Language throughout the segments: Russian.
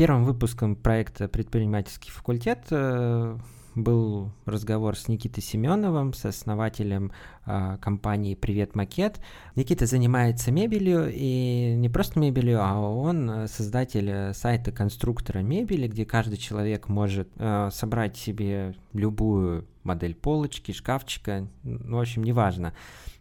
Первым выпуском проекта «Предпринимательский факультет» э, был разговор с Никитой Семеновым, с основателем э, компании «Привет Макет». Никита занимается мебелью, и не просто мебелью, а он создатель сайта конструктора мебели, где каждый человек может э, собрать себе любую модель полочки, шкафчика, ну, в общем, неважно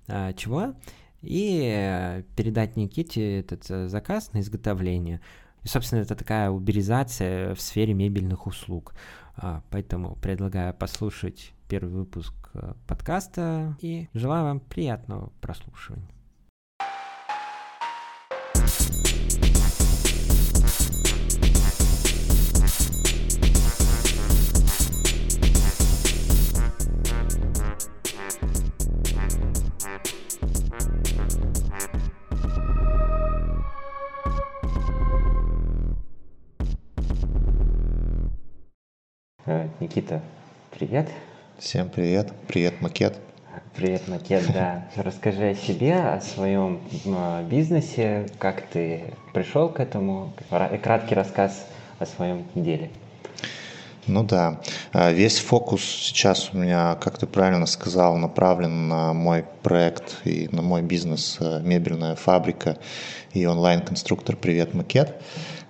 э, чего, и передать Никите этот заказ на изготовление – и, собственно, это такая уберизация в сфере мебельных услуг. А, поэтому предлагаю послушать первый выпуск э, подкаста и желаю вам приятного прослушивания. Никита, привет. Всем привет. Привет, Макет. Привет, Макет, да. Расскажи о себе, о своем бизнесе, как ты пришел к этому, краткий рассказ о своем деле. Ну да, а, весь фокус сейчас у меня, как ты правильно сказал, направлен на мой проект и на мой бизнес э, «Мебельная фабрика» и онлайн-конструктор «Привет, Макет»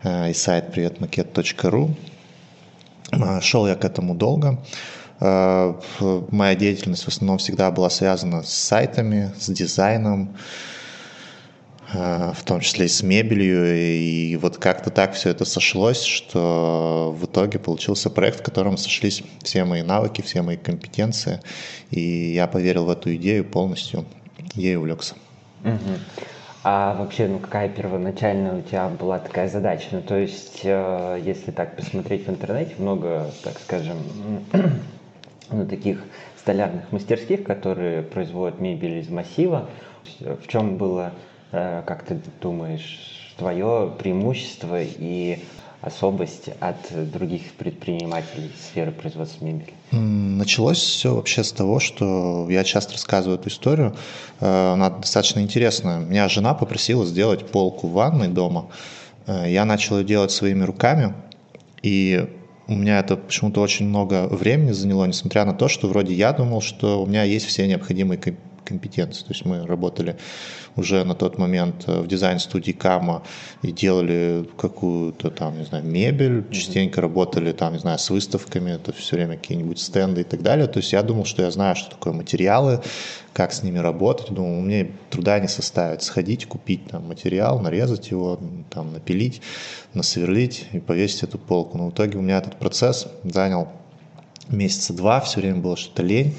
э, и сайт приветмакет.ру. А, шел я к этому долго. А, моя деятельность в основном всегда была связана с сайтами, с дизайном, а, в том числе и с мебелью. И вот как-то так все это сошлось, что в итоге получился проект, в котором сошлись все мои навыки, все мои компетенции. И я поверил в эту идею полностью, ей увлекся. Угу. А вообще, ну какая первоначальная у тебя была такая задача? Ну то есть, э, если так посмотреть в интернете, много, так скажем, ну, таких столярных мастерских, которые производят мебель из массива. В чем было, э, как ты думаешь, твое преимущество и особость от других предпринимателей сферы производства мебели? Началось все вообще с того, что я часто рассказываю эту историю. Э, она достаточно интересная. Меня жена попросила сделать полку в ванной дома. Э, я начал ее делать своими руками, и у меня это почему-то очень много времени заняло, несмотря на то, что вроде я думал, что у меня есть все необходимые компетенции. То есть мы работали уже на тот момент э, в дизайн-студии Кама и делали какую-то там, не знаю, мебель, частенько работали там, не знаю, с выставками, это все время какие-нибудь стенды и так далее. То есть я думал, что я знаю, что такое материалы, как с ними работать. Думал, мне труда не составит сходить, купить там материал, нарезать его, там напилить, насверлить и повесить эту полку. Но в итоге у меня этот процесс занял месяца два, все время было что-то лень.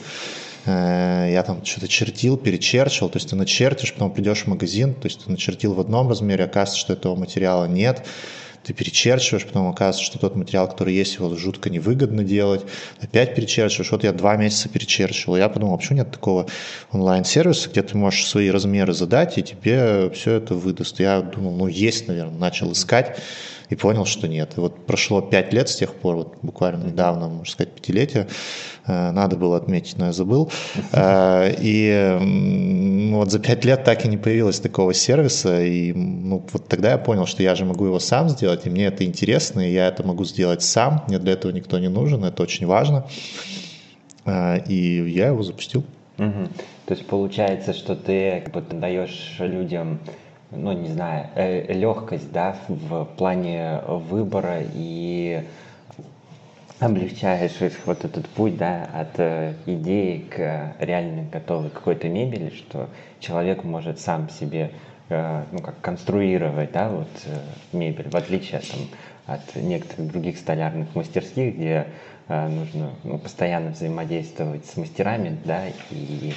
Э, я там что-то чертил, перечерчивал, то есть ты начертишь, потом придешь в магазин, то есть ты начертил в одном размере, оказывается, что этого материала нет, ты перечерчиваешь, потом оказывается, что тот материал, который есть, его жутко невыгодно делать, опять перечерчиваешь. Вот я два месяца перечерчивал. Я подумал, почему нет такого онлайн-сервиса, где ты можешь свои размеры задать, и тебе все это выдаст. Я думал, ну есть, наверное, начал искать и понял, что нет. И вот прошло пять лет с тех пор, вот буквально недавно, можно сказать, пятилетие, э, надо было отметить, но я забыл. Э, и вот за пять лет так и не появилось такого сервиса, и ну, вот тогда я понял, что я же могу его сам сделать, и мне это интересно, и я это могу сделать сам, мне для этого никто не нужен, это очень важно. Э, и я его запустил. Угу. То есть получается, что ты как бы даешь людям ну, не знаю, э, легкость, да, в плане выбора и облегчаешь вот этот путь, да, от э, идеи к реально готовой какой-то мебели, что человек может сам себе, э, ну, как конструировать, да, вот мебель, в отличие там, от некоторых других столярных мастерских, где нужно ну, постоянно взаимодействовать с мастерами, да, и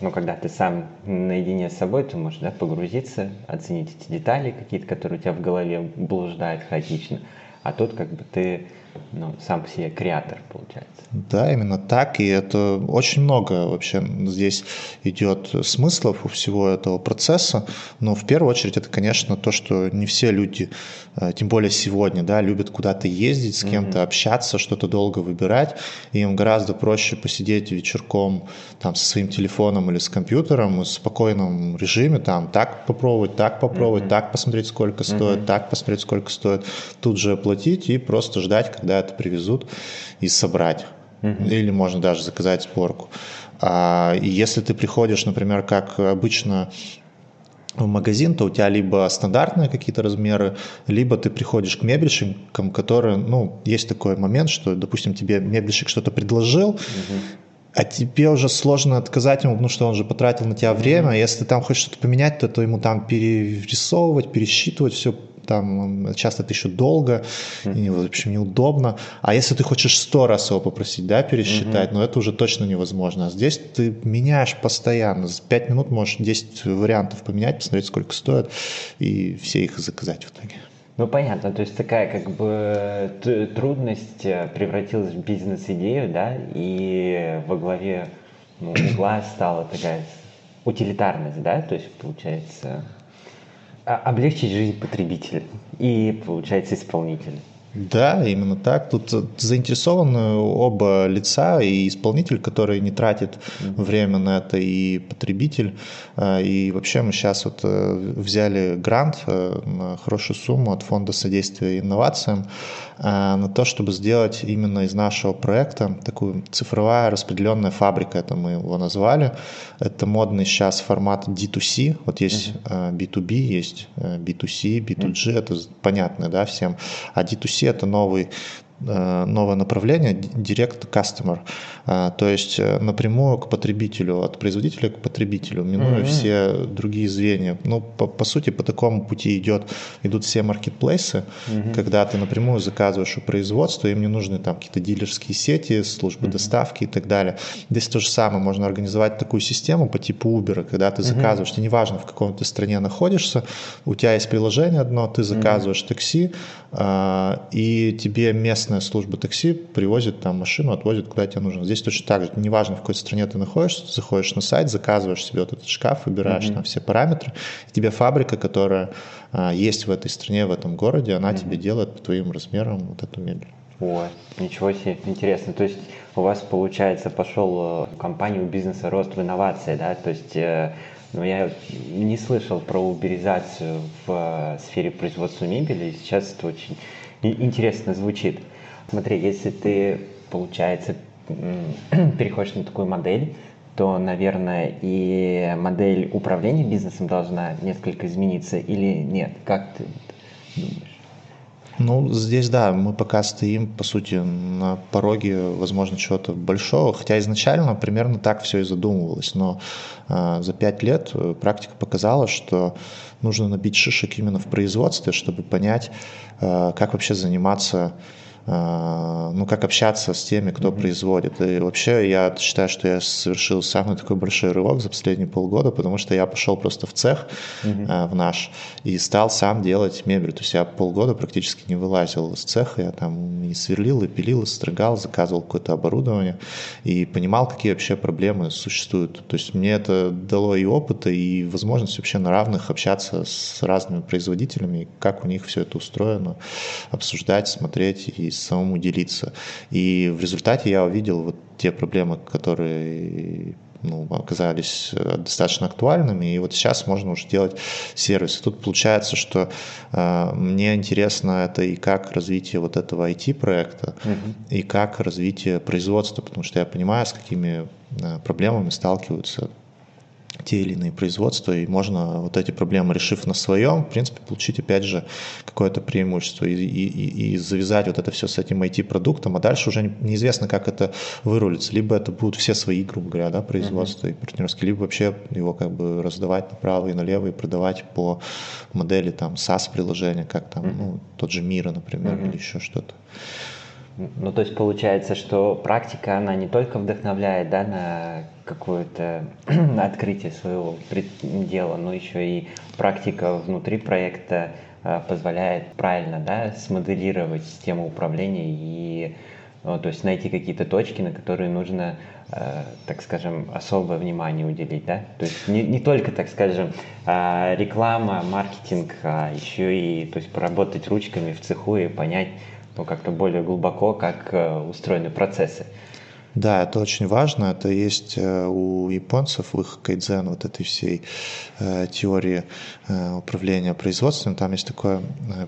но когда ты сам наедине с собой, ты можешь да, погрузиться, оценить эти детали какие-то, которые у тебя в голове блуждают хаотично. А тут как бы ты ну, сам по себе креатор, получается. Да, именно так, и это очень много вообще здесь идет смыслов у всего этого процесса, но в первую очередь это, конечно, то, что не все люди, э, тем более сегодня, да, любят куда-то ездить, с кем-то mm-hmm. общаться, что-то долго выбирать, и им гораздо проще посидеть вечерком там со своим телефоном или с компьютером в спокойном режиме, там так попробовать, так попробовать, mm-hmm. так посмотреть, сколько стоит, mm-hmm. так посмотреть, сколько стоит, тут же заплатить и просто ждать, когда это привезут и собрать. Угу. Или можно даже заказать сборку. А если ты приходишь, например, как обычно в магазин, то у тебя либо стандартные какие-то размеры, либо ты приходишь к мебельщикам, которые, ну, есть такой момент, что, допустим, тебе мебельщик что-то предложил, угу. а тебе уже сложно отказать ему, потому что он же потратил на тебя время, а если ты там хочешь что-то поменять, то, то ему там перерисовывать, пересчитывать все там часто это еще долго, и, в общем, неудобно. А если ты хочешь сто раз его попросить, да, пересчитать, mm-hmm. ну это уже точно невозможно. А здесь ты меняешь постоянно. За 5 минут можешь 10 вариантов поменять, посмотреть, сколько стоит, и все их заказать в итоге. Ну, понятно, то есть такая как бы трудность э, превратилась в бизнес-идею, да, и во главе ну, угла стала такая утилитарность, да, то есть получается облегчить жизнь потребителя и, получается, исполнителя. Да, именно так. Тут заинтересованы оба лица, и исполнитель, который не тратит время на это, и потребитель. А, и вообще мы сейчас вот э, взяли грант э, на хорошую сумму от Фонда содействия инновациям а, на то, чтобы сделать именно из нашего проекта такую цифровая распределенная фабрика, это мы его назвали. Это модный сейчас формат D2C. Вот есть mm-hmm. B2B, есть B2C, B2G, mm-hmm. это понятно, да, всем. А D2C это новый Э, новое направление Direct Customer, э, то есть э, напрямую к потребителю, от производителя к потребителю, минуя mm-hmm. все другие звенья. Ну, по, по сути, по такому пути идет, идут все маркетплейсы, mm-hmm. когда ты напрямую заказываешь у производства, им не нужны там какие-то дилерские сети, службы mm-hmm. доставки и так далее. Здесь то же самое, можно организовать такую систему по типу Uber, когда ты заказываешь, mm-hmm. неважно, в каком ты стране находишься, у тебя есть приложение одно, ты заказываешь mm-hmm. такси, и тебе местно местная служба такси привозит там машину, отвозит куда тебе нужно. Здесь точно так же, неважно, в какой стране ты находишься, заходишь на сайт, заказываешь себе вот этот шкаф, выбираешь mm-hmm. там все параметры, и тебе фабрика, которая а, есть в этой стране, в этом городе, она mm-hmm. тебе делает по твоим размерам вот эту мебель. О, ничего себе, интересно. То есть у вас, получается, пошел в компанию бизнеса рост в инновации, да? То есть э, ну, я не слышал про уберизацию в э, сфере производства мебели, и сейчас это очень интересно звучит. Смотри, если ты, получается, переходишь на такую модель, то, наверное, и модель управления бизнесом должна несколько измениться или нет? Как ты думаешь? Ну, здесь, да, мы пока стоим, по сути, на пороге, возможно, чего-то большого, хотя изначально примерно так все и задумывалось, но э, за пять лет э, практика показала, что нужно набить шишек именно в производстве, чтобы понять, э, как вообще заниматься ну, как общаться с теми, кто mm-hmm. производит. И вообще я считаю, что я совершил самый такой большой рывок за последние полгода, потому что я пошел просто в цех, mm-hmm. в наш, и стал сам делать мебель. То есть я полгода практически не вылазил из цеха, я там и сверлил, и пилил, и строгал, заказывал какое-то оборудование, и понимал, какие вообще проблемы существуют. То есть мне это дало и опыт, и возможность вообще на равных общаться с разными производителями, как у них все это устроено, обсуждать, смотреть и самому делиться. И в результате я увидел вот те проблемы, которые ну, оказались э, достаточно актуальными, и вот сейчас можно уже делать сервис. И тут получается, что э, мне интересно это и как развитие вот этого IT-проекта, uh-huh. и как развитие производства, потому что я понимаю, с какими э, проблемами сталкиваются те или иные производства, и можно вот эти проблемы, решив на своем, в принципе, получить, опять же, какое-то преимущество и, и, и завязать вот это все с этим IT-продуктом, а дальше уже неизвестно, как это вырулится. Либо это будут все свои, грубо говоря, да, производства mm-hmm. и партнерские, либо вообще его как бы раздавать направо и налево и продавать по модели там SaaS-приложения, как там, mm-hmm. ну, тот же Мира, например, mm-hmm. или еще что-то. Ну, то есть получается, что практика, она не только вдохновляет да, на какое-то открытие своего дела, но еще и практика внутри проекта э, позволяет правильно да, смоделировать систему управления и ну, то есть найти какие-то точки, на которые нужно, э, так скажем, особое внимание уделить, да? То есть не, не только, так скажем, э, реклама, маркетинг, а еще и, то есть поработать ручками в цеху и понять, ну, как-то более глубоко, как э, устроены процессы. Да, это очень важно. Это есть э, у японцев в их кайдзен, вот этой всей э, теории управления производством. Там есть такой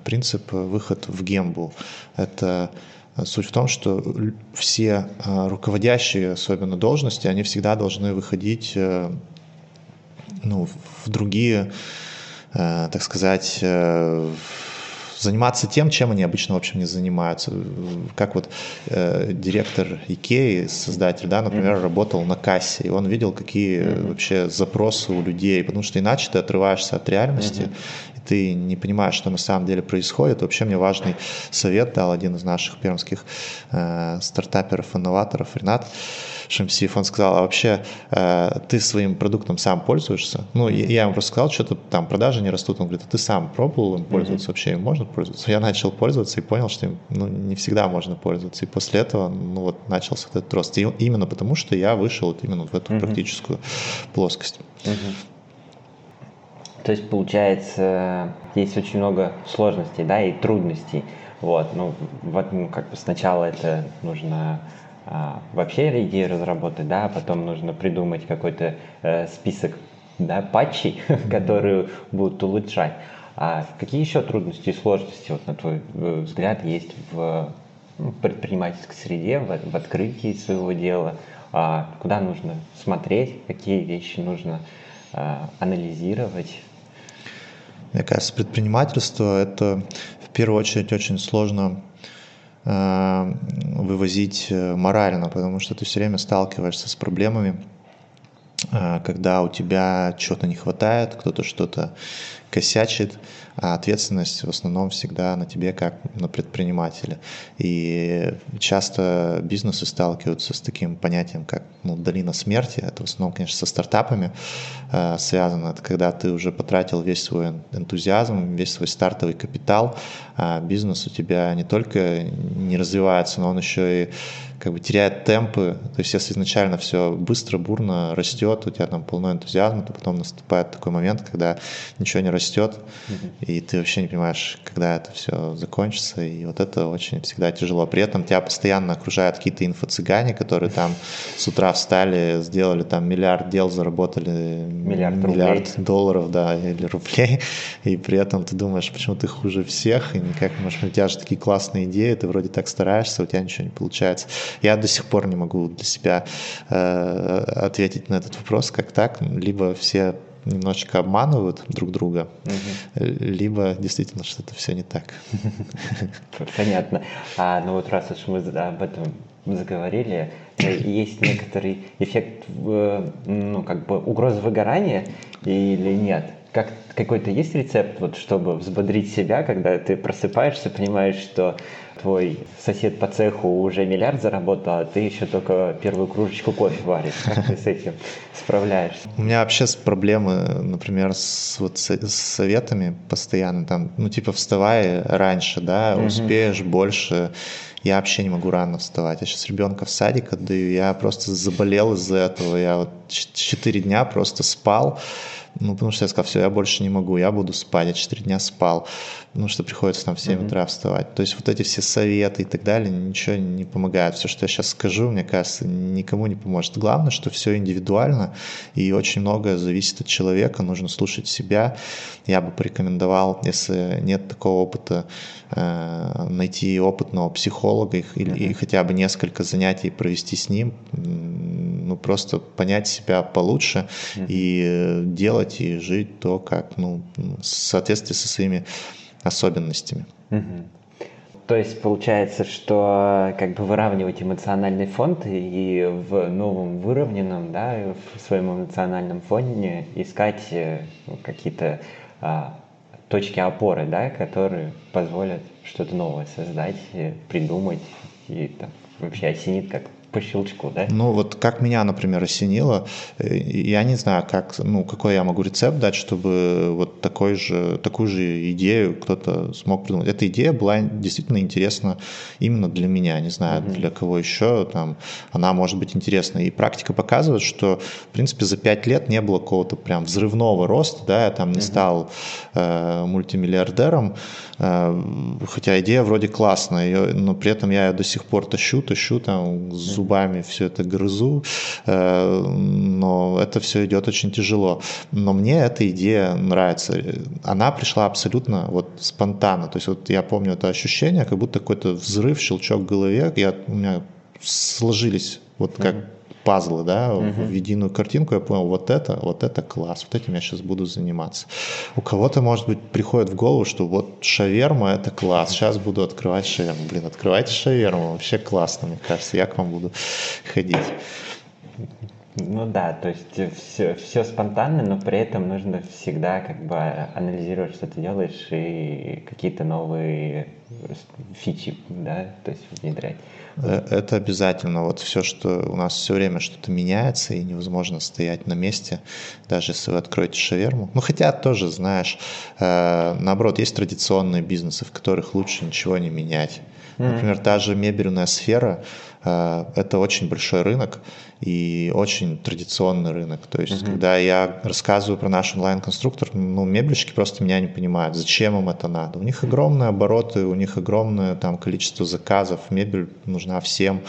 принцип выход в гембу. Это Суть в том, что все руководящие, особенно должности, они всегда должны выходить ну, в другие, так сказать, заниматься тем, чем они обычно, в общем, не занимаются. Как вот э, директор Икеи, создатель, да, например, mm-hmm. работал на кассе, и он видел, какие mm-hmm. вообще запросы у людей, потому что иначе ты отрываешься от реальности, mm-hmm. Ты не понимаешь, что на самом деле происходит. Вообще мне важный совет дал один из наших пермских э, стартаперов, инноваторов, Ренат. Шамсиев, он сказал, а вообще э, ты своим продуктом сам пользуешься? Ну, я, я ему просто сказал, что-то там продажи не растут. Он говорит, а ты сам пробовал им пользоваться? Mm-hmm. Вообще им можно пользоваться? Я начал пользоваться и понял, что им ну, не всегда можно пользоваться. И после этого ну, вот, начался этот рост. И именно потому, что я вышел вот именно в эту mm-hmm. практическую плоскость. Mm-hmm. То есть, получается, есть очень много сложностей, да, и трудностей. Вот, ну, вот, ну, как бы сначала это нужно а, вообще идею разработать, да, а потом нужно придумать какой-то э, список да, патчей, которые будут улучшать. А какие еще трудности и сложности, вот, на твой э, взгляд, есть в ну, предпринимательской среде, в, в открытии своего дела? А, куда нужно смотреть, какие вещи нужно а, анализировать? Мне кажется, предпринимательство – это в первую очередь очень сложно Э, вывозить э, морально, потому что ты все время сталкиваешься с проблемами, э, когда у тебя чего-то не хватает, кто-то что-то косячит, а ответственность в основном всегда на тебе как на предпринимателя. И часто бизнесы сталкиваются с таким понятием, как ну, долина смерти. Это в основном, конечно, со стартапами э, связано. Это когда ты уже потратил весь свой энтузиазм, весь свой стартовый капитал, а бизнес у тебя не только не развивается, но он еще и как бы теряет темпы. То есть если изначально все быстро, бурно растет, у тебя там полно энтузиазма, то потом наступает такой момент, когда ничего не растет, mm-hmm. и ты вообще не понимаешь, когда это все закончится. И вот это очень всегда тяжело. При этом тебя постоянно окружают какие-то инфо-цыгане, которые там с утра встали, сделали там миллиард дел, заработали миллиард, миллиард долларов, да, или рублей. И при этом ты думаешь, почему ты хуже всех, и никак, может, у тебя же такие классные идеи, ты вроде так стараешься, у тебя ничего не получается. Я до сих пор не могу для себя э, ответить на этот вопрос, как так. Либо все немножечко обманывают друг друга, угу. либо действительно что-то все не так. Понятно. А ну вот раз уж мы об этом заговорили, э, есть некоторый эффект, ну как бы угрозы выгорания или нет? Как какой-то есть рецепт, вот, чтобы взбодрить себя, когда ты просыпаешься, понимаешь, что твой сосед по цеху уже миллиард заработал, а ты еще только первую кружечку кофе варишь. Как ты с этим справляешься? У меня вообще проблемы, например, с, вот, с, советами постоянно. Там, ну, типа, вставай раньше, да, успеешь больше. Я вообще не могу рано вставать. Я сейчас ребенка в садик отдаю. Я просто заболел из-за этого. Я вот четыре дня просто спал. Ну, потому что я сказал, все, я больше не могу, я буду спать. Я 4 дня спал, ну, что приходится там в 7 mm-hmm. утра вставать. То есть вот эти все советы и так далее ничего не помогает. Все, что я сейчас скажу, мне кажется, никому не поможет. Главное, что все индивидуально и очень многое зависит от человека. Нужно слушать себя. Я бы порекомендовал, если нет такого опыта, э, найти опытного психолога и, mm-hmm. и хотя бы несколько занятий провести с ним, ну, просто понять себя получше mm-hmm. и делать и жить то, как, ну, в соответствии со своими особенностями. Mm-hmm. То есть получается, что как бы выравнивать эмоциональный фонд и в новом выровненном, да, в своем эмоциональном фоне искать э, какие-то а, точки опоры, да, которые позволят что-то новое создать, э, придумать и там, вообще осенит как по щелчку, да? Ну, вот как меня, например, осенило, э, я не знаю, как, ну, какой я могу рецепт дать, чтобы вот такой же, такую же идею кто-то смог придумать. Эта идея была действительно интересна именно для меня, не знаю, mm-hmm. для кого еще, там, она может быть интересна. И практика показывает, что, в принципе, за пять лет не было какого-то прям взрывного роста, да, я там не mm-hmm. стал э, мультимиллиардером, э, хотя идея вроде классная, но при этом я ее до сих пор тащу, тащу, там зубами все это грызу, э, но это все идет очень тяжело. Но мне эта идея нравится. Она пришла абсолютно вот спонтанно. То есть вот я помню это ощущение, как будто какой-то взрыв, щелчок в голове. Я, у меня сложились вот как пазлы, да, угу. в единую картинку, я понял, вот это, вот это класс, вот этим я сейчас буду заниматься. У кого-то, может быть, приходит в голову, что вот шаверма – это класс, сейчас буду открывать шаверму. Блин, открывайте шаверму, вообще классно, мне кажется, я к вам буду ходить. Ну да, то есть все, все спонтанно, но при этом нужно всегда как бы анализировать, что ты делаешь, и какие-то новые фичи, да, то есть внедрять. Э, это обязательно. Вот все, что у нас все время что-то меняется, и невозможно стоять на месте, даже если вы откроете шаверму. Ну, хотя тоже, знаешь, э, наоборот, есть традиционные бизнесы, в которых лучше ничего не менять. Например, та же мебельная сфера, Э, это очень большой рынок и очень традиционный рынок. То есть, mm-hmm. когда я рассказываю про наш онлайн-конструктор, ну, мебельщики просто меня не понимают, зачем им это надо. У них огромные обороты, у них огромное там количество заказов, мебель нужна всем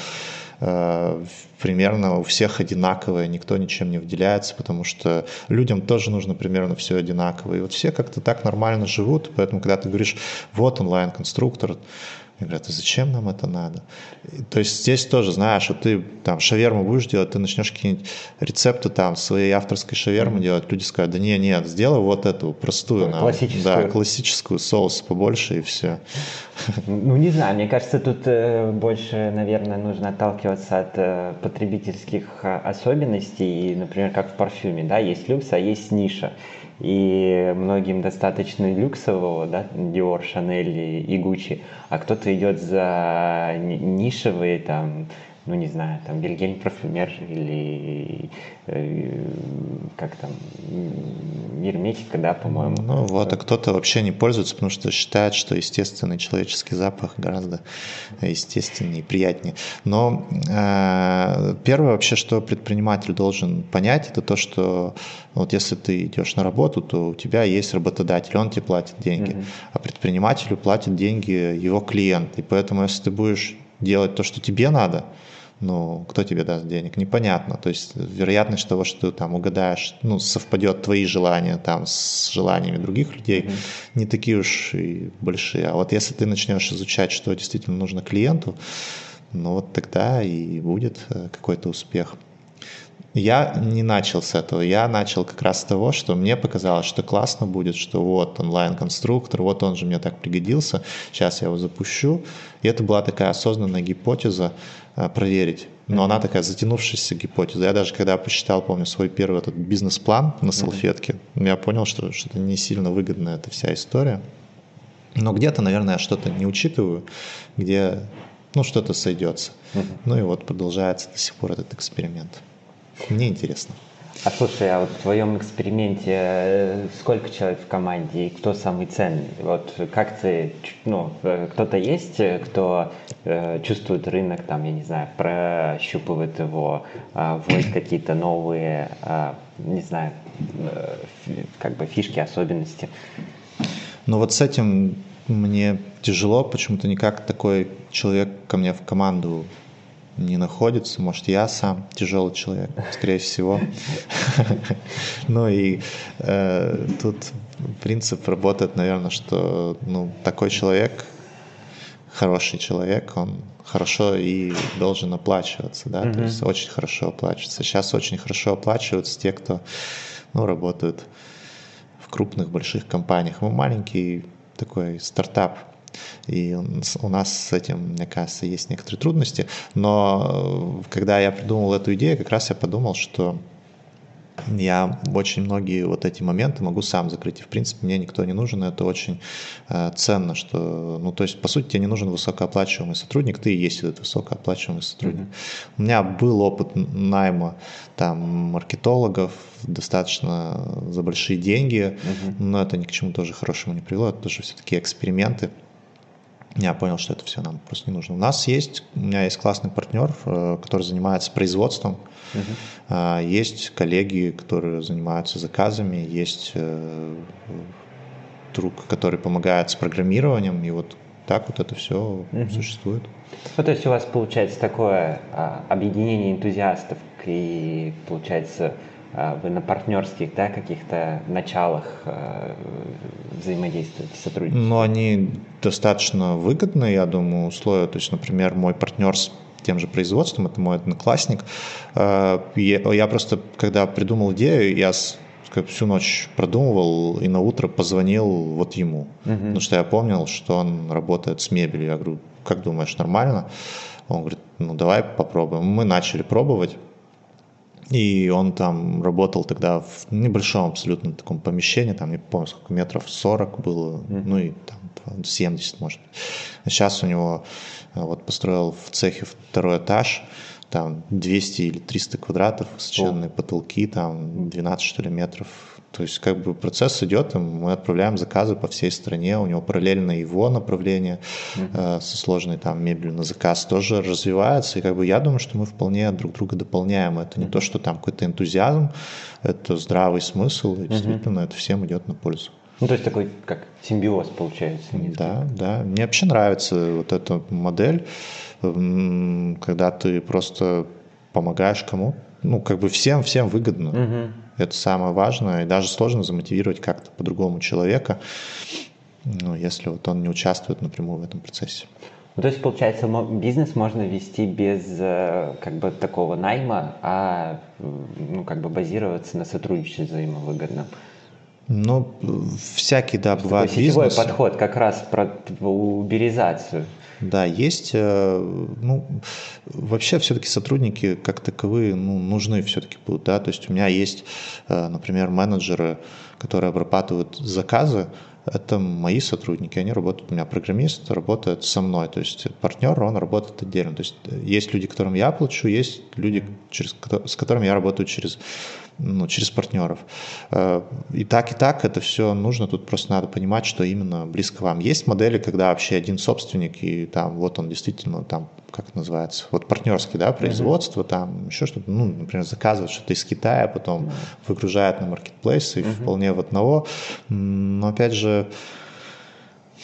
э, примерно у всех одинаковое, никто ничем не выделяется, потому что людям тоже нужно примерно все одинаковое. И вот все как-то так нормально живут, поэтому когда ты говоришь, вот онлайн-конструктор, мне говорят, а зачем нам это надо? То есть здесь тоже, знаешь, вот ты там шаверму будешь делать, ты начнешь какие-нибудь рецепты там своей авторской шавермы делать, люди скажут, да не, нет, сделай вот эту простую. Классическую. Нам, да, классическую, соус побольше и все. Ну, не знаю, мне кажется, тут э, больше, наверное, нужно отталкиваться от э, потребительских э, особенностей, например, как в парфюме, да, есть люкс, а есть ниша и многим достаточно люксового, да, Dior, Chanel и Gucci, а кто-то идет за нишевые там ну не знаю, там Вильгельм Парфюмер или э, как там, Герметика, да, по-моему. Ну вот, а кто-то вообще не пользуется, потому что считает, что естественный человеческий запах гораздо естественнее и приятнее. Но э, первое вообще, что предприниматель должен понять, это то, что вот если ты идешь на работу, то у тебя есть работодатель, он тебе платит деньги, mm-hmm. а предпринимателю платит деньги его клиент. И поэтому, если ты будешь делать то, что тебе надо, ну, кто тебе даст денег, непонятно. То есть вероятность того, что ты там угадаешь, ну, совпадет твои желания там с желаниями других людей, mm-hmm. не такие уж и большие. А вот если ты начнешь изучать, что действительно нужно клиенту, ну вот тогда и будет э, какой-то успех. Я не начал с этого, я начал как раз с того, что мне показалось, что классно будет, что вот онлайн-конструктор, вот он же мне так пригодился, сейчас я его запущу. И это была такая осознанная гипотеза проверить. Но она такая затянувшаяся гипотеза. Я даже когда посчитал, помню, свой первый этот бизнес-план на салфетке, mm-hmm. я понял, что что-то не сильно выгодная эта вся история. Но где-то, наверное, я что-то не учитываю, где ну, что-то сойдется. Mm-hmm. Ну и вот продолжается до сих пор этот эксперимент. Мне интересно. А слушай, а вот в твоем эксперименте э, сколько человек в команде и кто самый ценный? Вот как ты, ну, э, кто-то есть, э, кто э, чувствует рынок, там, я не знаю, прощупывает его, э, вводит какие-то новые, э, не знаю, э, как бы фишки, особенности? Ну вот с этим мне тяжело, почему-то никак такой человек ко мне в команду не находится. Может, я сам тяжелый человек, скорее всего. Ну и э, тут принцип работает, наверное, что ну, такой человек, хороший человек, он хорошо и должен оплачиваться, да, то есть очень хорошо оплачиваться. Сейчас очень хорошо оплачиваются те, кто ну, работают в крупных, больших компаниях. Мы маленький такой стартап, и у нас с этим, мне кажется, есть некоторые трудности. Но э, когда я придумал эту идею, как раз я подумал, что я очень многие вот эти моменты могу сам закрыть. И, в принципе, мне никто не нужен. Это очень э, ценно, что, ну, то есть, по сути, тебе не нужен высокооплачиваемый сотрудник, ты и есть этот высокооплачиваемый сотрудник. Mm-hmm. У меня был опыт найма там маркетологов достаточно за большие деньги, mm-hmm. но это ни к чему тоже хорошему не привело. Это тоже все-таки эксперименты я понял, что это все нам просто не нужно. У нас есть, у меня есть классный партнер, э, который занимается производством, uh-huh. есть коллеги, которые занимаются заказами, есть э, друг, который помогает с программированием, и вот так вот это все угу. существует. Ну, то есть у вас получается такое а, объединение энтузиастов и получается вы на партнерских да, каких-то началах а, взаимодействуете, сотрудничаете? Ну, они достаточно выгодные, я думаю, условия. То есть, например, мой партнер с тем же производством, это мой одноклассник. А, я просто, когда придумал идею, я всю ночь продумывал и на утро позвонил вот ему, угу. потому что я помнил, что он работает с мебелью. Я говорю, как думаешь, нормально? Он говорит, ну давай попробуем. Мы начали пробовать. И он там работал тогда в небольшом абсолютно таком помещении, там не помню сколько метров, 40 было, mm-hmm. ну и там 70 может. Сейчас у него э, вот построил в цехе второй этаж, там 200 или 300 квадратов, высоченные oh. потолки, там 12 что ли метров то есть как бы процесс идет, мы отправляем заказы по всей стране, у него параллельно его направление mm-hmm. э, со сложной там мебелью на заказ тоже развивается, и как бы я думаю, что мы вполне друг друга дополняем. Это не mm-hmm. то, что там какой-то энтузиазм, это здравый смысл, и действительно mm-hmm. это всем идет на пользу. Ну, то есть такой, как симбиоз получается. Да, да. Мне вообще нравится вот эта модель, когда ты просто помогаешь кому ну, как бы всем, всем выгодно. Угу. Это самое важное. И даже сложно замотивировать как-то по-другому человека, ну, если вот он не участвует напрямую в этом процессе. Ну, то есть, получается, бизнес можно вести без э, как бы такого найма, а ну, как бы базироваться на сотрудничестве взаимовыгодном. Ну, всякий, да, бывает Сетевой бизнес. подход как раз про уберизацию. Да, есть, э, ну, вообще все-таки сотрудники как таковые, ну, нужны все-таки будут, да, то есть у меня есть, э, например, менеджеры, которые обрабатывают заказы, это мои сотрудники, они работают, у меня программист работает со мной, то есть партнер, он работает отдельно, то есть есть люди, которым я плачу, есть люди, через, с которыми я работаю через ну, через партнеров. Э, и так, и так это все нужно, тут просто надо понимать, что именно близко вам. Есть модели, когда вообще один собственник, и там вот он действительно там, как это называется, вот партнерский, да, производство, uh-huh. там еще что-то, ну, например, заказывает что-то из Китая, потом uh-huh. выгружает на маркетплейс и uh-huh. вполне в одного. Но опять же,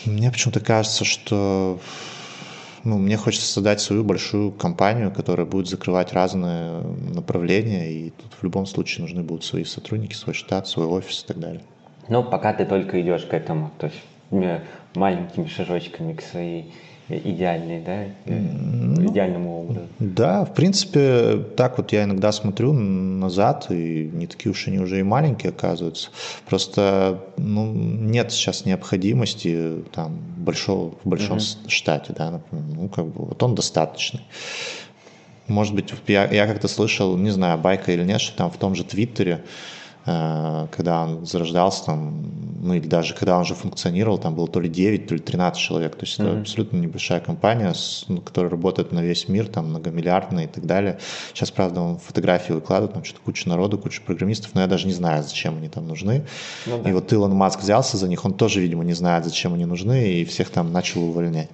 мне почему-то кажется, что ну, мне хочется создать свою большую компанию, которая будет закрывать разные направления, и тут в любом случае нужны будут свои сотрудники, свой штат, свой офис и так далее. Ну, пока ты только идешь к этому, то есть маленькими шажочками к своей идеальный, да, ну, идеальному образу. Да, в принципе, так вот я иногда смотрю назад, и не такие уж они уже и маленькие оказываются. Просто ну, нет сейчас необходимости там большого, в большом угу. штате, да, например, ну, как бы, вот он достаточный. Может быть, я, я как-то слышал, не знаю, байка или нет, что там в том же Твиттере когда он зарождался, там, ну или даже когда он уже функционировал, там было то ли 9, то ли 13 человек. То есть mm-hmm. это абсолютно небольшая компания, с, ну, которая работает на весь мир, там многомиллиардная и так далее. Сейчас, правда, он фотографии выкладывает, там что-то куча народу, куча программистов, но я даже не знаю, зачем они там нужны. Ну, да. И вот Илон Маск взялся за них, он тоже, видимо, не знает, зачем они нужны, и всех там начал увольнять.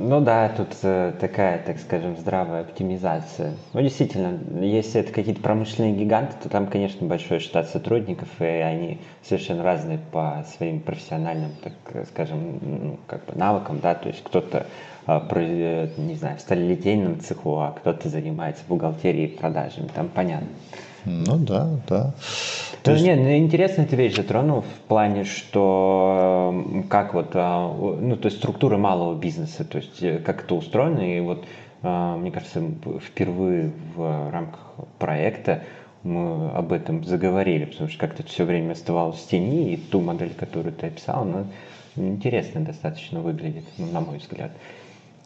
Ну да, тут э, такая, так скажем, здравая оптимизация. Ну действительно, если это какие-то промышленные гиганты, то там, конечно, большой штат сотрудников, и они совершенно разные по своим профессиональным, так скажем, ну, как бы навыкам, да, то есть кто-то э, не знаю, в сталелитейном цеху, а кто-то занимается бухгалтерией и продажами, там понятно. Ну да, да. То есть... Нет, ну, интересно ты вещь затронул в плане, что как вот, а, ну, то есть структура малого бизнеса, то есть э, как это устроено, и вот, а, мне кажется, впервые в рамках проекта мы об этом заговорили, потому что как-то все время оставалось в тени, и ту модель, которую ты описал, она интересно достаточно выглядит, ну, на мой взгляд.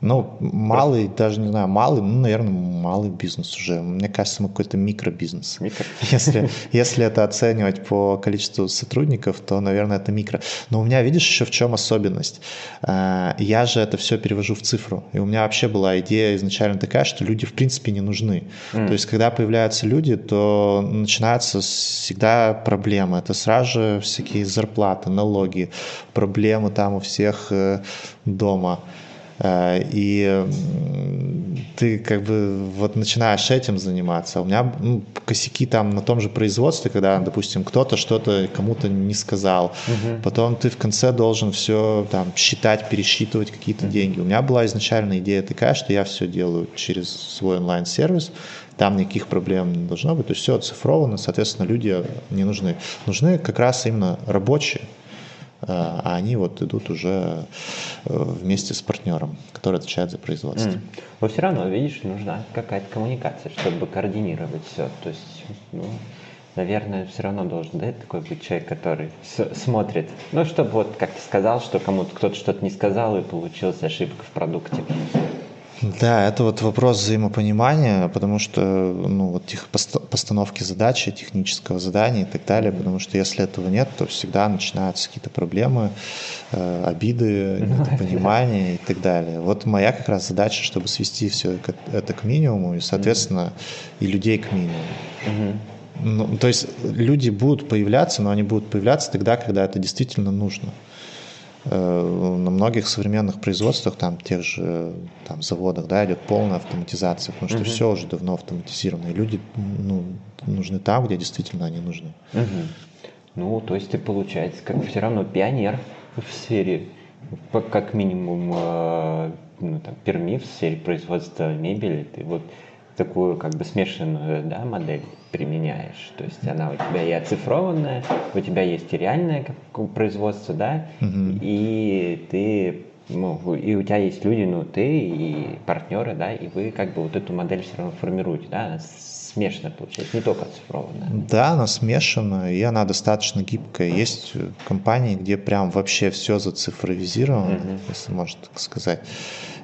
Ну, малый, даже не знаю, малый, ну, наверное, малый бизнес уже. Мне кажется, мы какой-то микробизнес. Микро? Если, если это оценивать по количеству сотрудников, то, наверное, это микро. Но у меня, видишь, еще в чем особенность? Э, я же это все перевожу в цифру. И у меня вообще была идея изначально такая, что люди, в принципе, не нужны. Mm. То есть, когда появляются люди, то начинаются всегда проблемы. Это сразу же всякие зарплаты, налоги, проблемы там у всех э, дома. Э, и ты как бы вот начинаешь этим заниматься. У меня ну, косяки там на том же производстве, когда, допустим, кто-то что-то кому-то не сказал, угу. потом ты в конце должен все там считать, пересчитывать какие-то угу. деньги. У меня была изначально идея такая, что я все делаю через свой онлайн-сервис, там никаких проблем не должно быть, то есть все оцифровано, соответственно, люди не нужны. Нужны как раз именно рабочие, а, а они вот идут уже э, вместе с партнером, который отвечает за производство. Mm. Но все равно, видишь, нужна какая-то коммуникация, чтобы координировать все. То есть, ну, наверное, все равно должен, да, такой быть человек, который смотрит. Ну, чтобы вот, как ты сказал, что кому-то кто-то что-то не сказал и получилась ошибка в продукте. Да, это вот вопрос взаимопонимания, потому что ну, вот тех постановки задачи, технического задания и так далее, потому что если этого нет, то всегда начинаются какие-то проблемы, э, обиды, недопонимания и так далее. Вот моя как раз задача, чтобы свести все это к минимуму и, соответственно, и людей к минимуму. Ну, то есть люди будут появляться, но они будут появляться тогда, когда это действительно нужно. Э, на многих современных производствах, там, тех же там, заводах, да, идет полная автоматизация, потому что угу. все уже давно автоматизировано, и люди ну, нужны там, где действительно они нужны. Угу. Ну, то есть ты, получается, как все равно пионер в сфере, как минимум, э, ну, там, Перми в сфере производства мебели, ты вот такую как бы смешанную да, модель применяешь. То есть она у тебя и оцифрованная, у тебя есть и реальное производство, да, угу. и ты ну, и у тебя есть люди, ну, ты и партнеры, да, и вы как бы вот эту модель все равно формируете, да, она смешанная получается, не только оцифрованная. Да, она смешана, и она достаточно гибкая. Есть компании, где прям вообще все зацифровизировано, угу. если можно так сказать.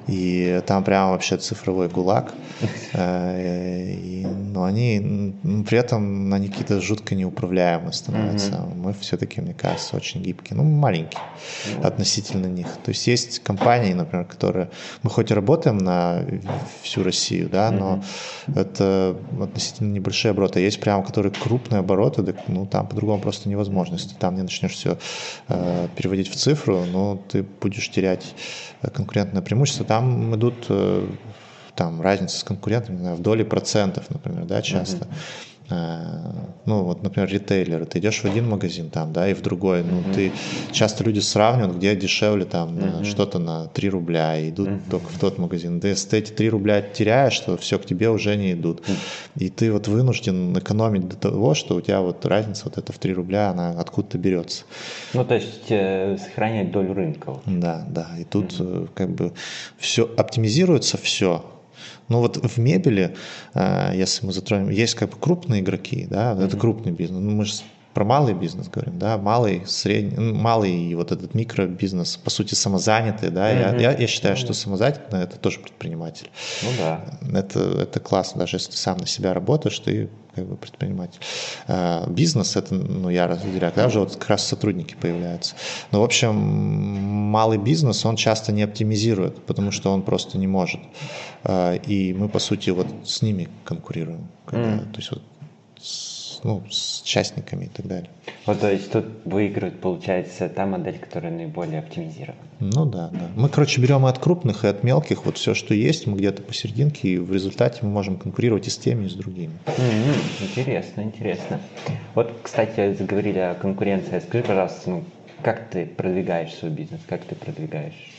И там прям вообще цифровой гулаг. Э, и, но они при этом они какие-то жутко неуправляемые становятся. Mm-hmm. Мы все-таки, мне кажется, очень гибкие. Ну, маленькие mm-hmm. относительно них. То есть есть компании, например, которые... Мы хоть и работаем на всю Россию, да, но mm-hmm. это относительно небольшие обороты. Есть прям, которые крупные обороты, так, ну, там по-другому просто невозможно. Если ты там не начнешь все э, переводить в цифру, ну, ты будешь терять конкурентное преимущество. Там идут э, там разница с конкурентами в доли процентов, например, да, часто. Uh-huh. Э, ну, вот, например, ритейлеры, ты идешь в один магазин там, да, и в другой, ну, ты, часто люди сравнивают, где дешевле там mm-hmm. что-то на 3 рубля, и идут только в тот магазин. Да, если ты эти 3 рубля теряешь, то все, к тебе уже не идут. И ты вот вынужден экономить до того, что у тебя вот разница вот эта в 3 рубля, она откуда-то берется. Ну, то есть э, сохранять долю рынка. Да, да, и тут mm-hmm. как бы все, оптимизируется все, ну вот в мебели, э, если мы затронем, есть как бы крупные игроки, да, mm-hmm. это крупный бизнес. Ну, мы же про малый бизнес говорим, да, малый, средний, ну, малый и вот этот микробизнес, по сути, самозанятый, да, mm-hmm. я, я, я считаю, что самозанятый это тоже предприниматель. Ну да. Это, это классно, даже если ты сам на себя работаешь, ты как бы предприниматель. А, бизнес это, ну, я разделяю, когда уже вот как раз сотрудники появляются. Но, в общем, малый бизнес, он часто не оптимизирует, потому что он просто не может. А, и мы, по сути, вот с ними конкурируем. Когда, mm. То есть вот ну, с частниками и так далее. Вот, то есть тут выигрывает, получается, та модель, которая наиболее оптимизирована. Ну да, да. Мы, короче, берем и от крупных, и от мелких, вот все, что есть, мы где-то посерединке, и в результате мы можем конкурировать и с теми, и с другими. Mm-hmm. Интересно, интересно. Вот, кстати, заговорили о конкуренции. Скажи, пожалуйста, ну, как ты продвигаешь свой бизнес, как ты продвигаешь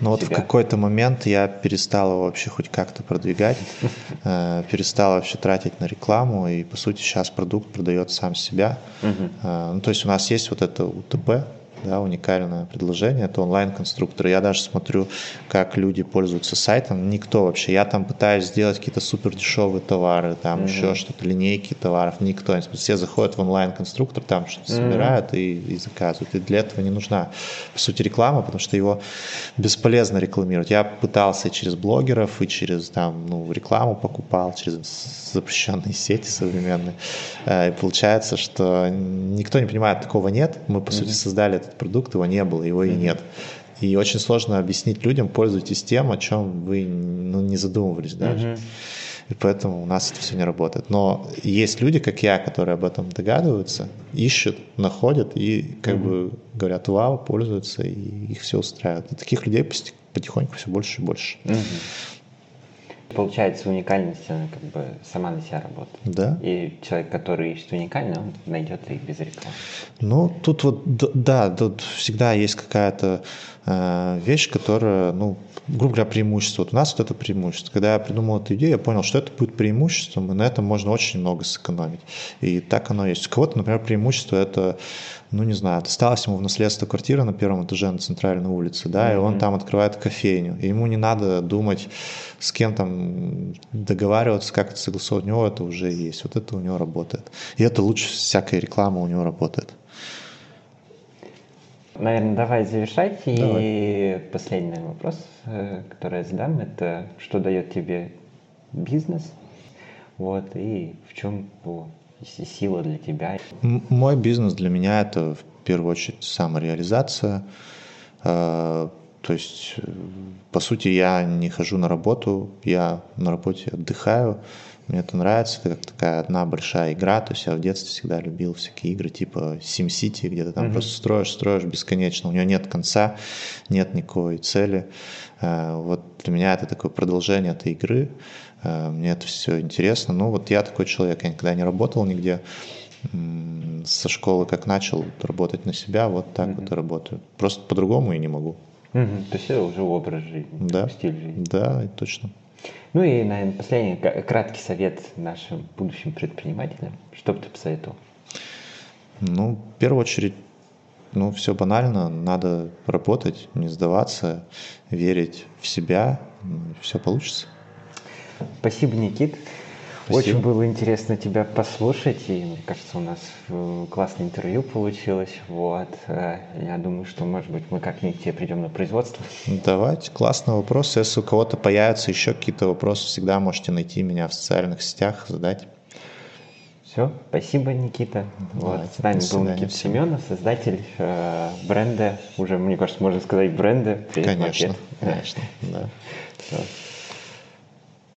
но вот в какой-то момент я перестал его вообще хоть как-то продвигать, э, перестал вообще тратить на рекламу, и по сути сейчас продукт продает сам себя. Э, ну, то есть у нас есть вот это УТП, да, уникальное предложение, это онлайн-конструктор. Я даже смотрю, как люди пользуются сайтом, никто вообще. Я там пытаюсь сделать какие-то супер дешевые товары, там mm-hmm. еще что-то, линейки товаров, никто. Все заходят в онлайн-конструктор, там что-то mm-hmm. собирают и, и заказывают. И для этого не нужна, по сути, реклама, потому что его бесполезно рекламировать. Я пытался через блогеров, и через там, ну, рекламу покупал, через запрещенные сети современные. Э, и получается, что никто не понимает, такого нет. Мы, по mm-hmm. сути, создали этот продукт, его не было, его и нет. И очень сложно объяснить людям, пользуйтесь тем, о чем вы ну, не задумывались даже. Mm-hmm. И поэтому у нас это все не работает. Но есть люди, как я, которые об этом догадываются, ищут, находят и как mm-hmm. бы говорят, вау, пользуются, и их все устраивает. И таких людей потихоньку все больше и больше. Mm-hmm. Получается, уникальность, она как бы сама на себя работает. Да. И человек, который ищет уникально, он найдет и без рекламы. Ну, тут вот, да, тут всегда есть какая-то вещь, которая, ну, грубо говоря, преимущество. Вот у нас вот это преимущество. Когда я придумал эту идею, я понял, что это будет преимуществом, и на этом можно очень много сэкономить. И так оно есть. У кого-то, например, преимущество это ну, не знаю, досталась ему в наследство квартира на первом этаже на центральной улице, да, mm-hmm. и он там открывает кофейню, и ему не надо думать, с кем там договариваться, как это согласовать, у него это уже есть, вот это у него работает. И это лучше всякой рекламы у него работает. Наверное, давай завершать. Давай. И последний вопрос, э, который я задам, это что дает тебе бизнес? Вот, и в чем его сила для тебя? Мой бизнес для меня это в первую очередь самореализация. А, то есть, э, по сути, я не хожу на работу, я на работе отдыхаю, мне это нравится, это как такая одна большая игра, то есть я в детстве всегда любил всякие игры типа SimCity, где ты там mm-hmm. просто строишь, строишь бесконечно, у нее нет конца, нет никакой цели. А, вот для меня это такое продолжение этой игры, Э, мне это все интересно. Ну, вот я такой человек, я никогда не работал нигде. Со школы как начал работать на себя, вот так mm-hmm. вот и работаю. Просто по-другому и не могу. Mm-hmm. То есть это уже образ жизни, да. стиль жизни. Да, точно. Ну и, наверное, последний краткий совет нашим будущим предпринимателям. Что бы ты посоветовал? Ну, в первую очередь, ну, все банально. Надо работать, не сдаваться, верить в себя, все получится. Спасибо, Никит. Спасибо. Очень было интересно тебя послушать, и мне кажется, у нас э, классное интервью получилось. Вот. Э, я думаю, что, может быть, мы как-нибудь тебе придем на производство. Давайте, классный вопрос. Если у кого-то появятся еще какие-то вопросы, всегда можете найти меня в социальных сетях, задать. Все, спасибо, Никита. Вот, с нами был Никита Семенов, создатель э, бренда, уже, мне кажется, можно сказать, бренда. Конечно, конечно, да.